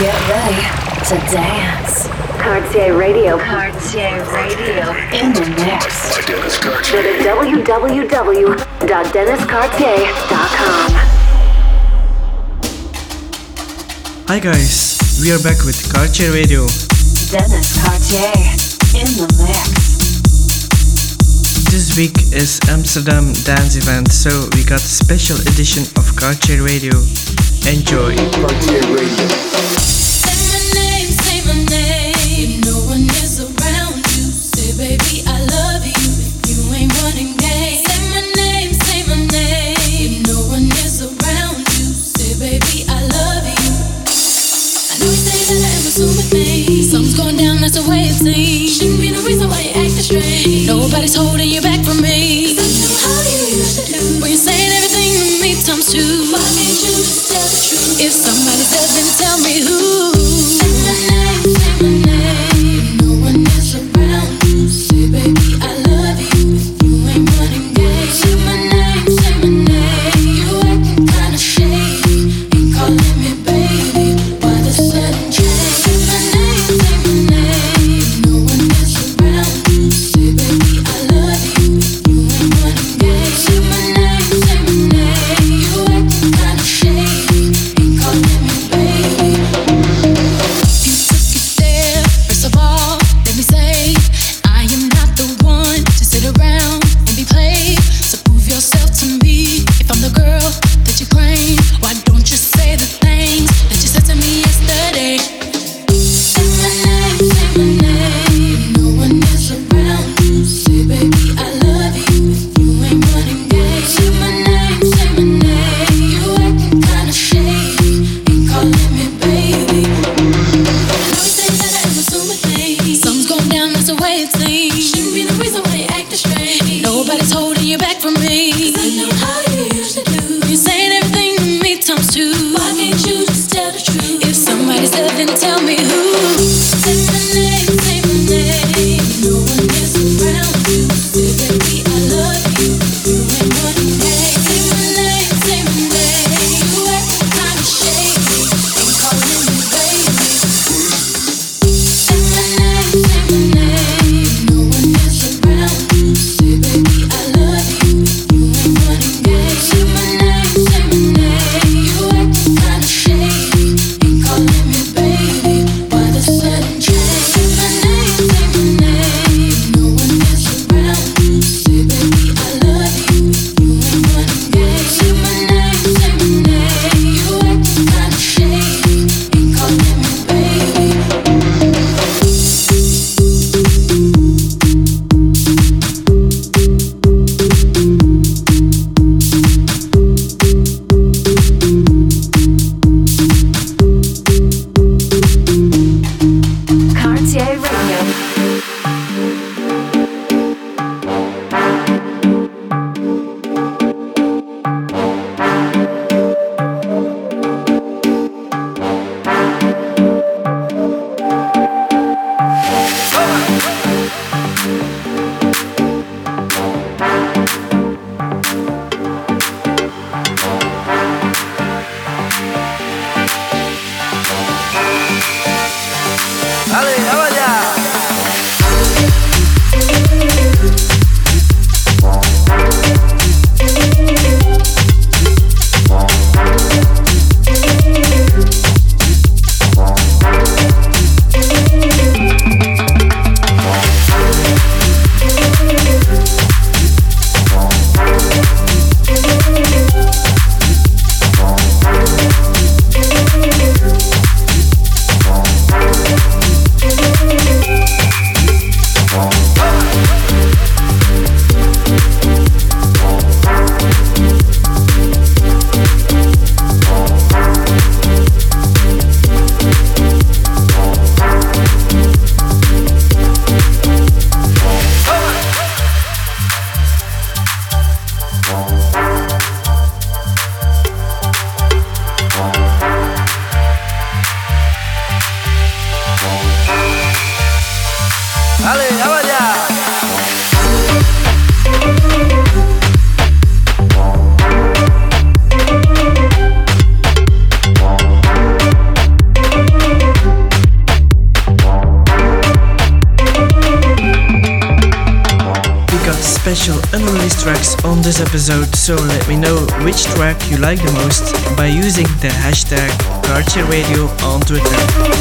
Get ready to dance. Cartier Radio. Cartier Radio in the mix. By Dennis Go Cartier. to www.denniscartier.com. Hi guys, we are back with Cartier Radio. Dennis Cartier in the mix. This week is Amsterdam Dance Event, so we got a special edition of Cartier Radio. Enjoy. Cartier Radio. Say my name, say my name. If no one is around you, say baby I love you. If you ain't running game, say my name, say my name. If no one is around you, say baby I love you. I know you say that I am assuming things. Something's going down, that's the way it seems. Shouldn't be no reason why you acting strange. Nobody's holding you back from me. 'Cause I know how you used to do. When you're saying everything to me times two. If somebody doesn't tell me who. You like the most by using the hashtag Cartier Radio on Twitter.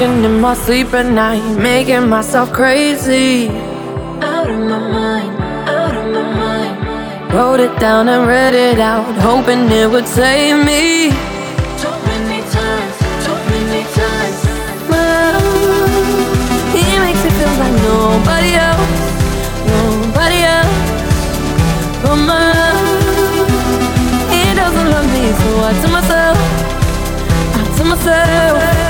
Talking in my sleep at night, making myself crazy. Out of my mind, out of my mind. Wrote it down and read it out, hoping it would save me. So many times, so many times. But he makes it feel like nobody else, nobody else. But my love, he doesn't love me, so I tell myself, I tell myself.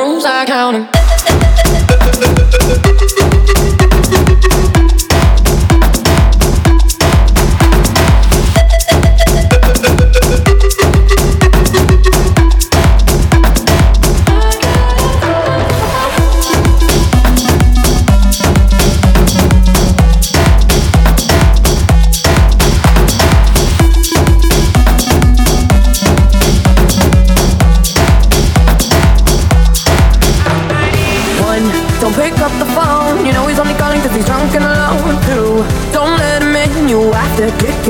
I'm counting.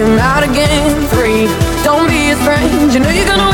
him out again. Three, don't be a stranger. You know you're gonna.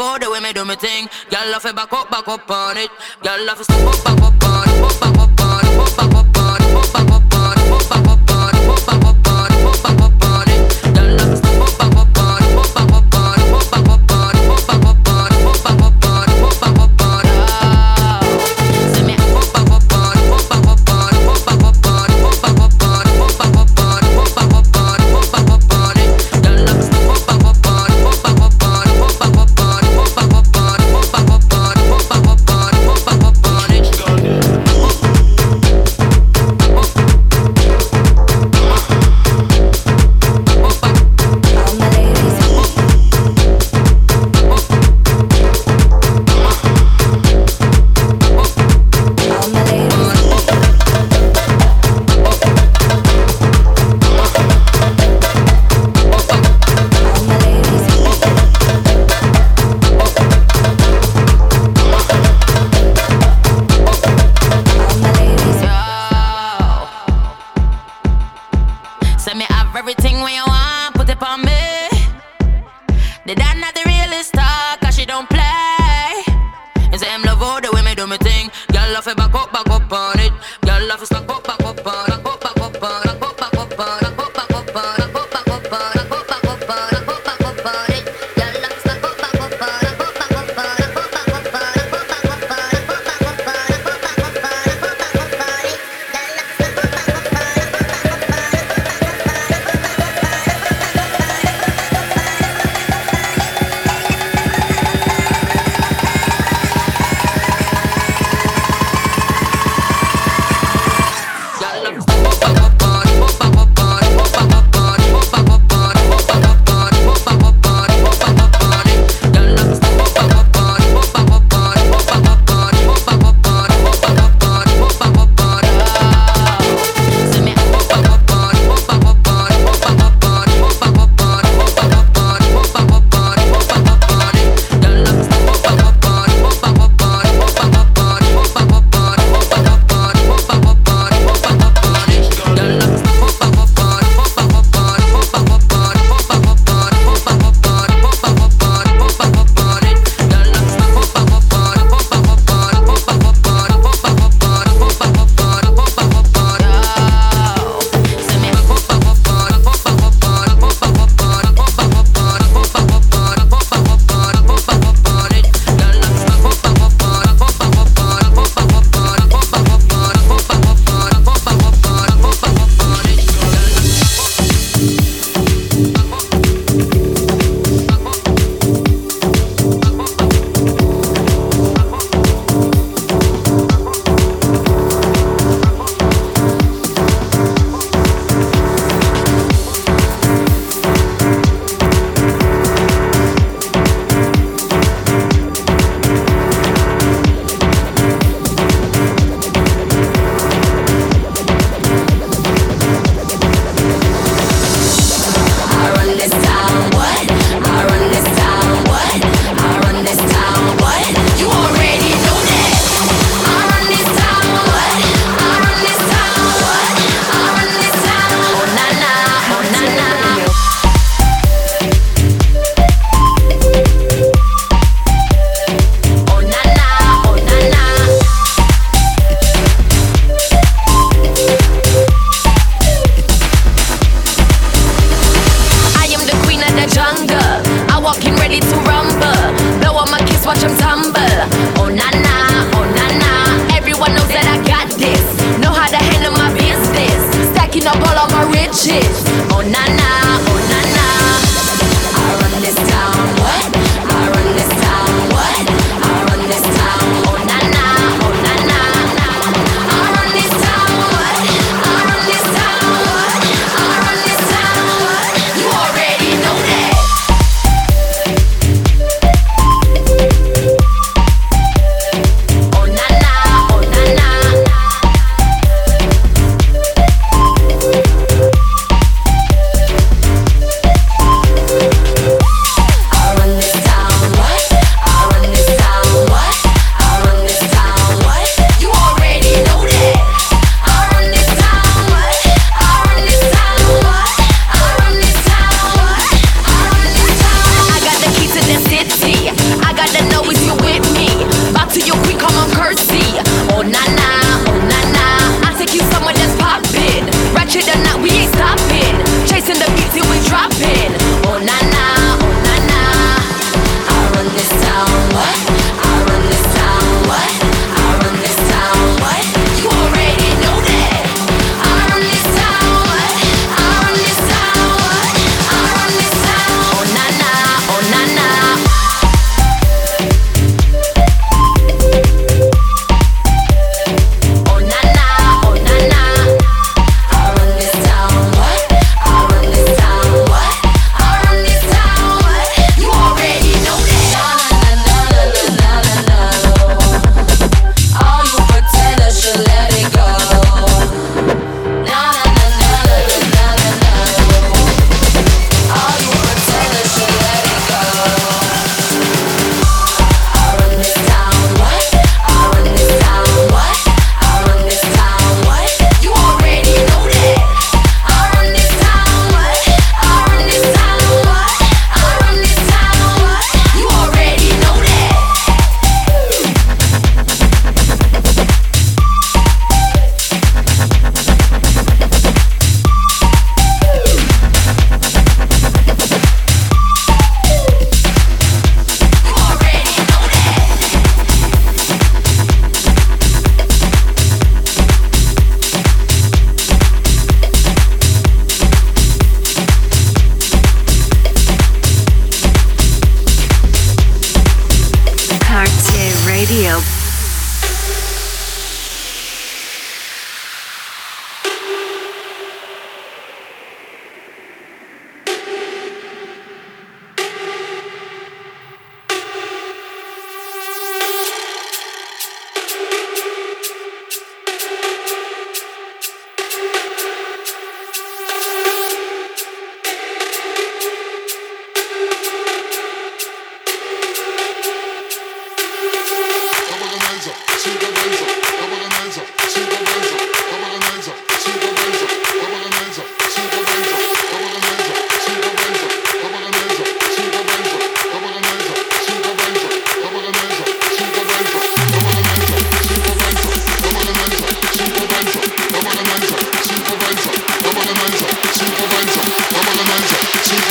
all the way me do me thing. Girl, I fi back up, back up on it. Girl, I fi step up, back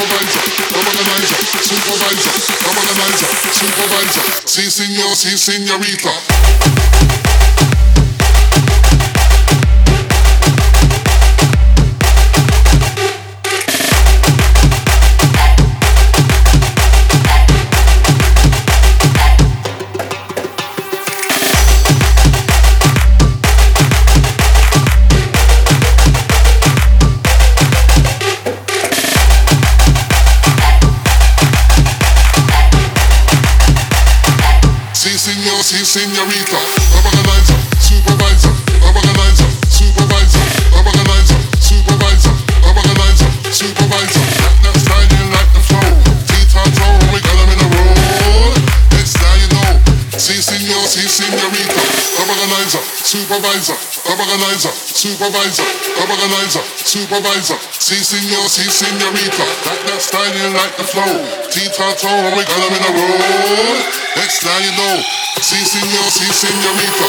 supervisor, harmonizer, supervisor, harmonizer, supervisor. Sí, señor, sí, señorita. Supervisor, organizer, supervisor, organizer, supervisor. Sí señor, sí señorita. That, that's sliding like the flow. T-top we got them in a roll. Next now you know. Sí, señor, sí, señorita.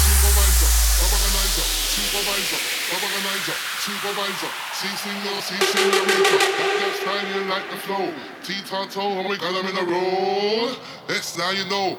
Supervisor, organizer, supervisor, organizer, supervisor. sí, señor, sí, señorita. That's sliding like the flow. T-Tonto, and we got them in a roll. That's now you know.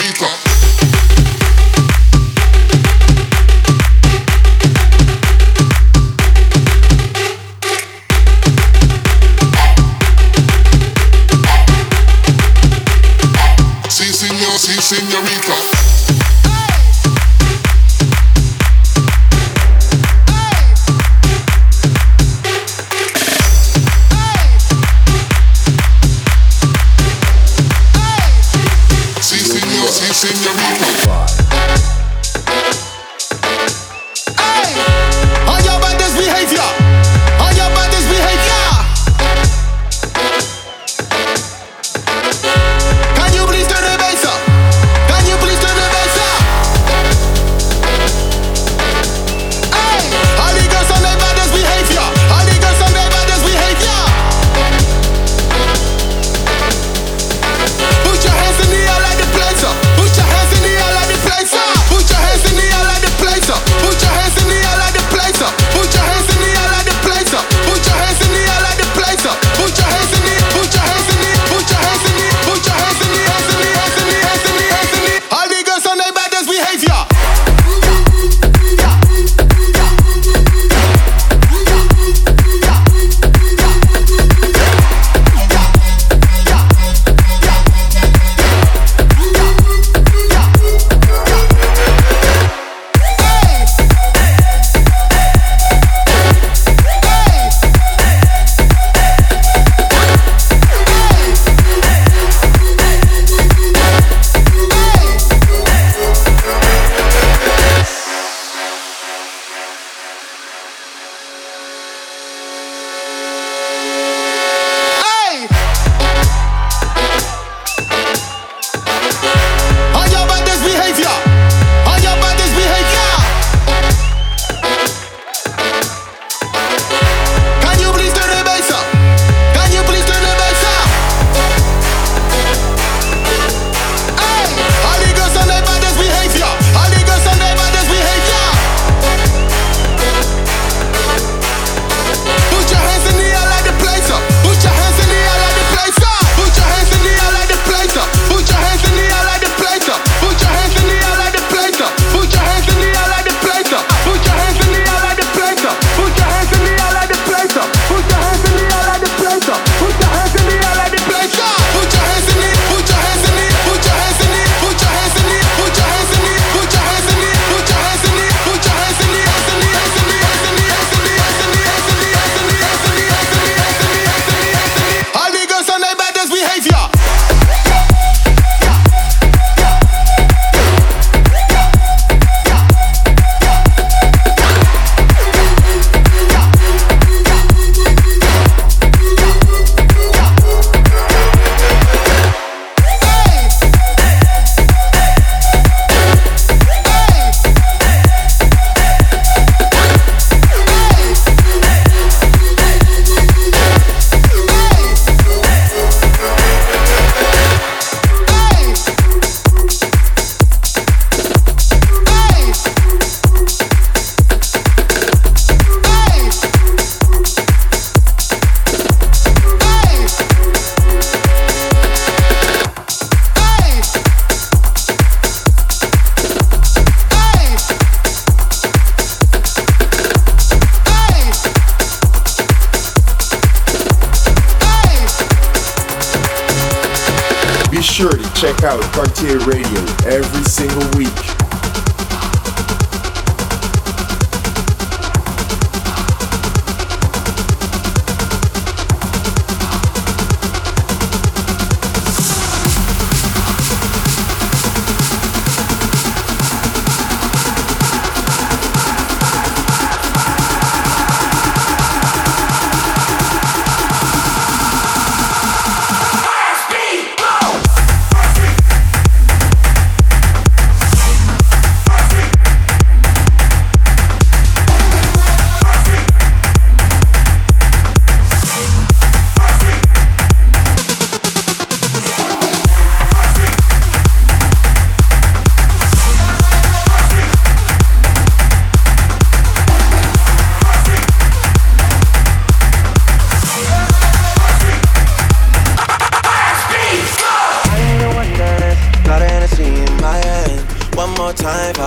señor,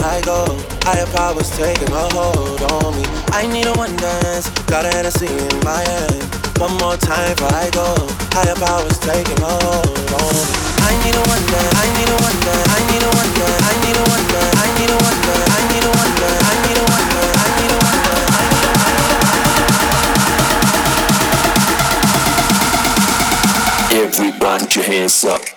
I go. Higher powers taking a hold on me. I need a one dance, got a Hennessy in my hand. One more time before I go. Higher powers taking a hold on me. I need a one dance, I need a one dance, I need a one dance, I need a one dance, I need a one dance, I need a one dance, I need a one dance. Everybody, put your hands up.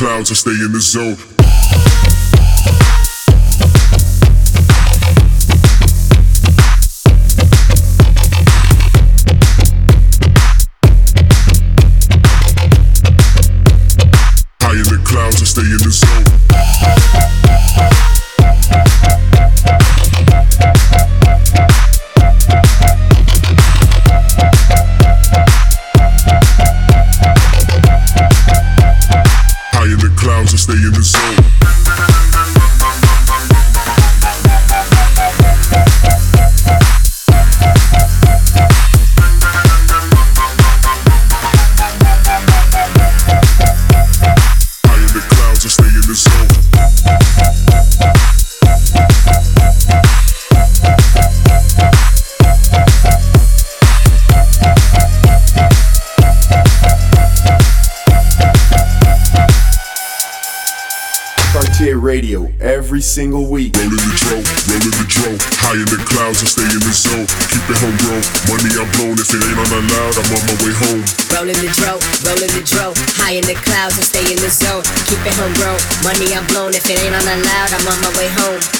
Clouds, I stay in the zone. Single week. Rolling the dro, rolling the dro. High in the clouds, I stay in the zone. Keep it homegrown. Money I'm blown. If it ain't on the loud, I'm on my way home. Rolling the dro, rolling the dro, high in the clouds and stay in the zone. Keep it homegrown, money I'm blown. If it ain't on the loud, I'm on my way home.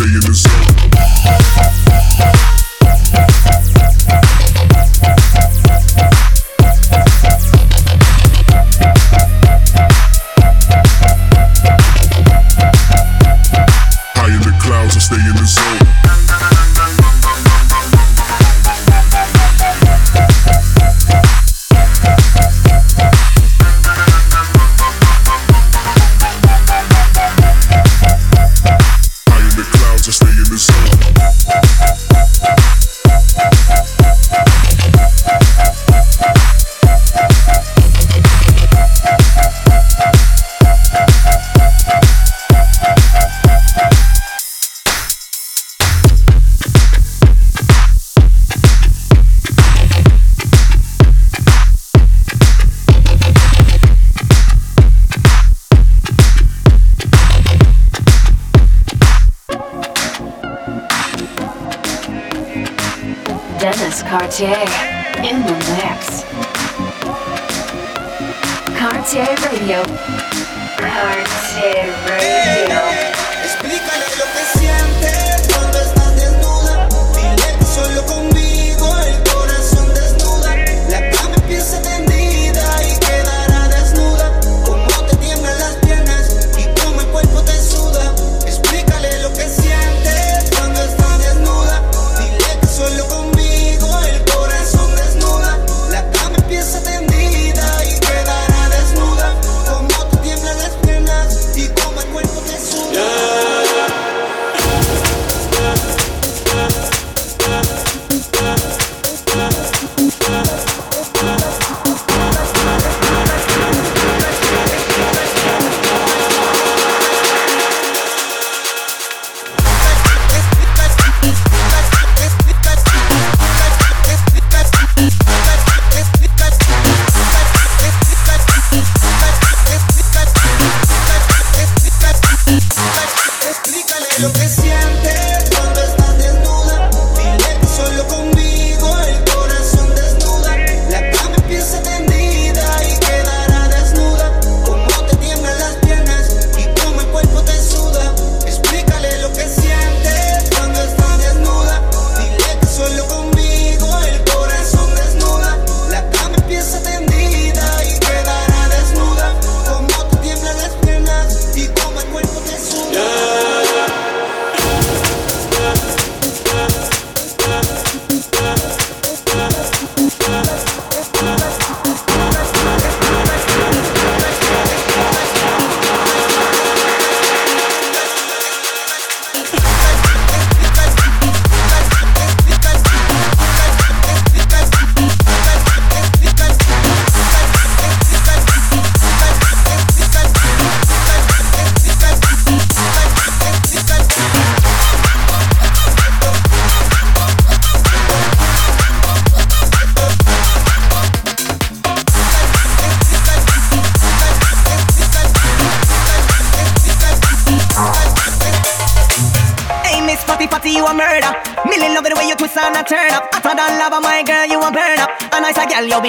stay in the zone.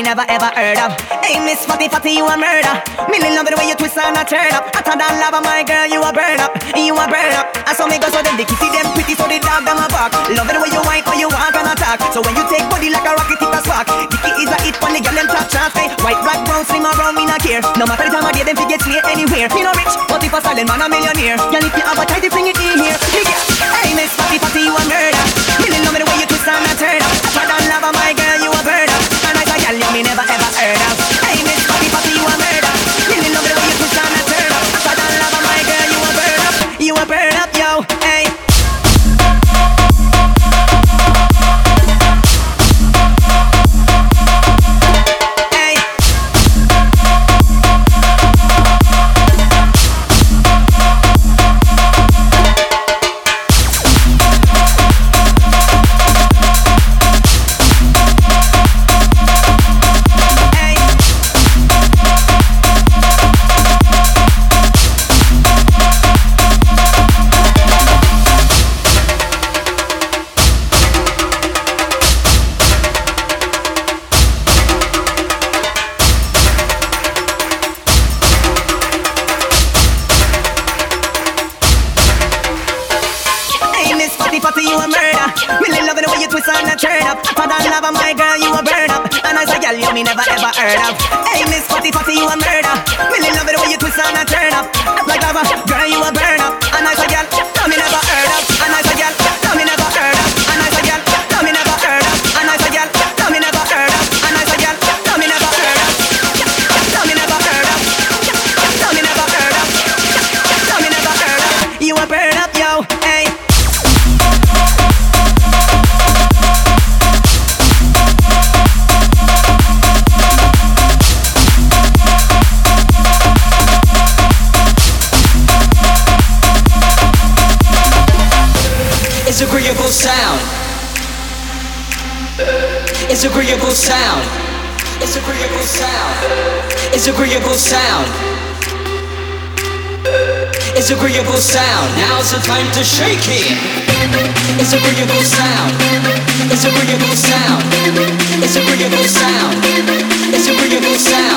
Never ever heard of. Hey, Miss Fatty Fatty, you a murder. Million love the way you twist and a turn up. I Hotter than lava, my girl, you a burn up. You a burn up. I saw me go so them the kitty them pretty, so the dog them a bark. Love it the way you whine or you walk and attack. So when you take body like a rocket, it a spark. Dicky is a hit when the girl them top chance. Eh. Hey, white, black, brown, slim or brown, me not care. No matter the time I get them, get slay anywhere. Me no rich, but if a silent man a millionaire. Girl, if you have a tight, bring it in here. Hey, Miss Fatty Fatty, you a murder. It's a agreeable sound. It's a agreeable sound. It's a agreeable sound.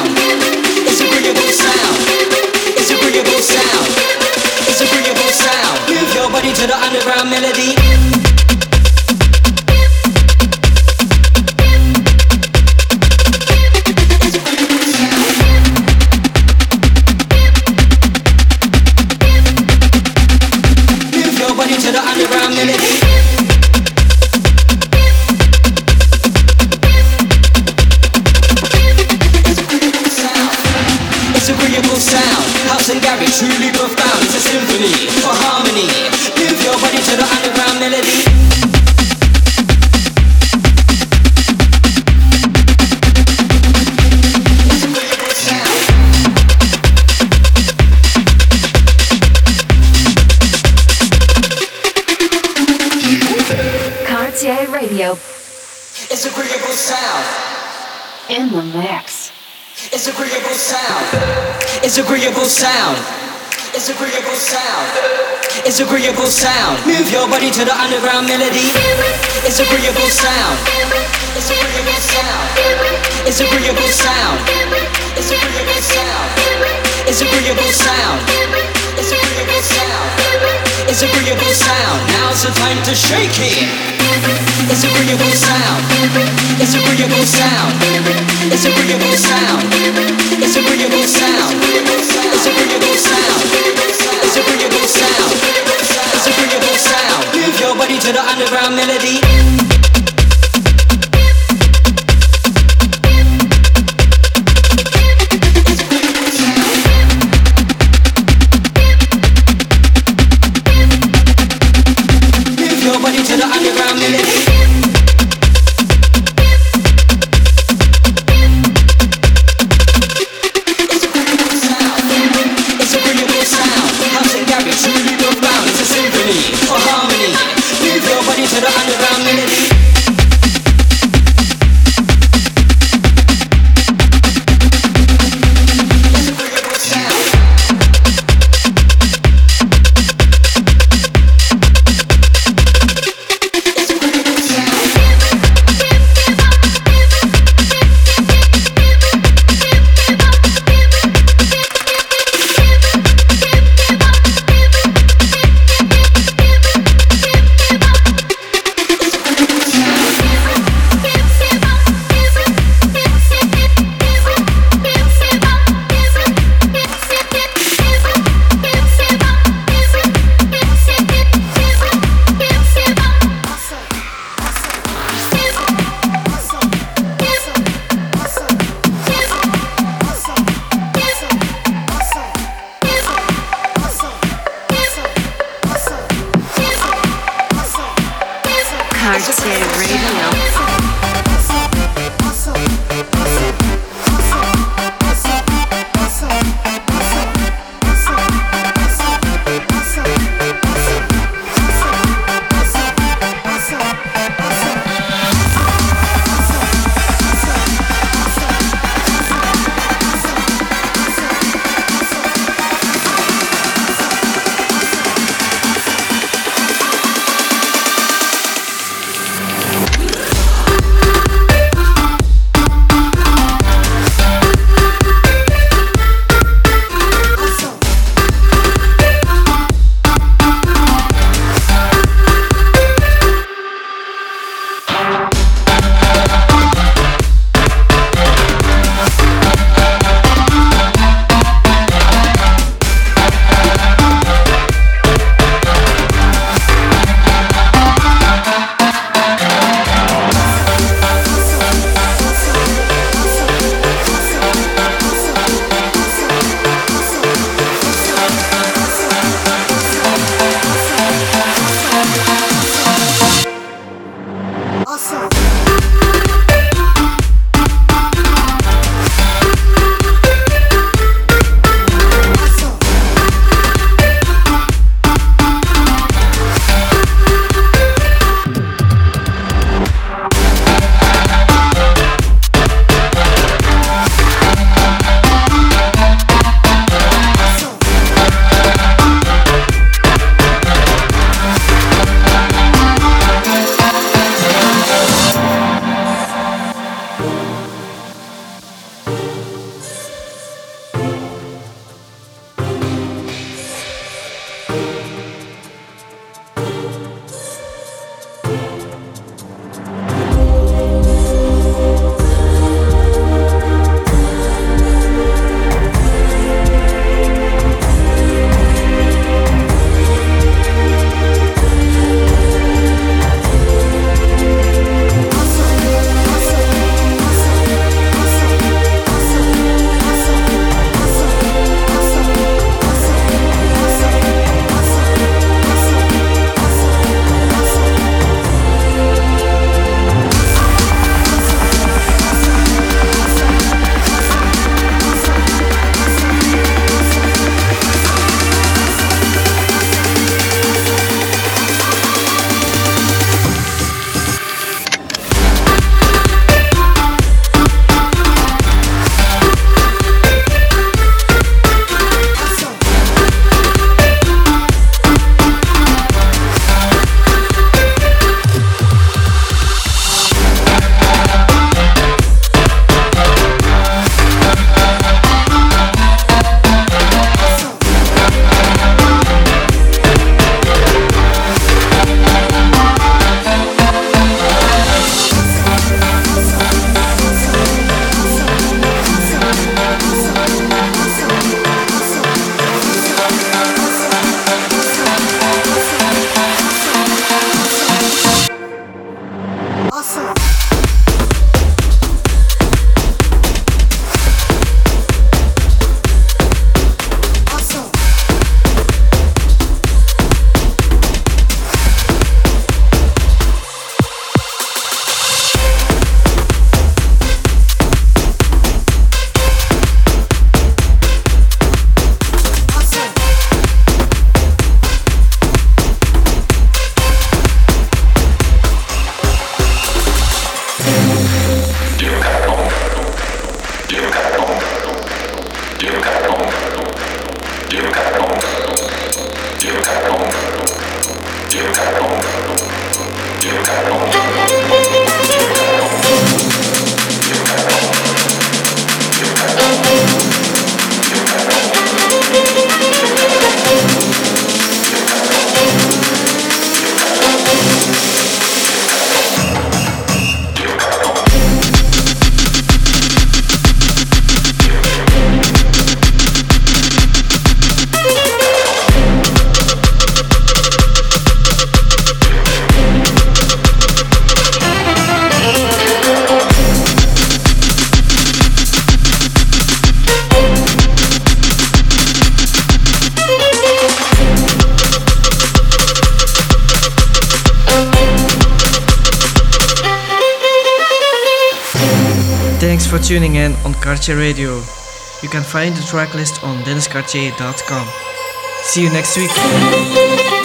To shake it. It's a agreeable sound. It's a agreeable sound. It's a agreeable sound. It's a agreeable sound. It's a agreeable sound. It's a agreeable sound. It's a agreeable sound. Move your body to the underground melody. Cartier Radio. You can find the track list on DennisCartier.com. See you next week.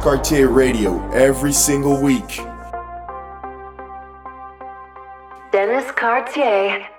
Cartier Radio every single week. Dennis Cartier.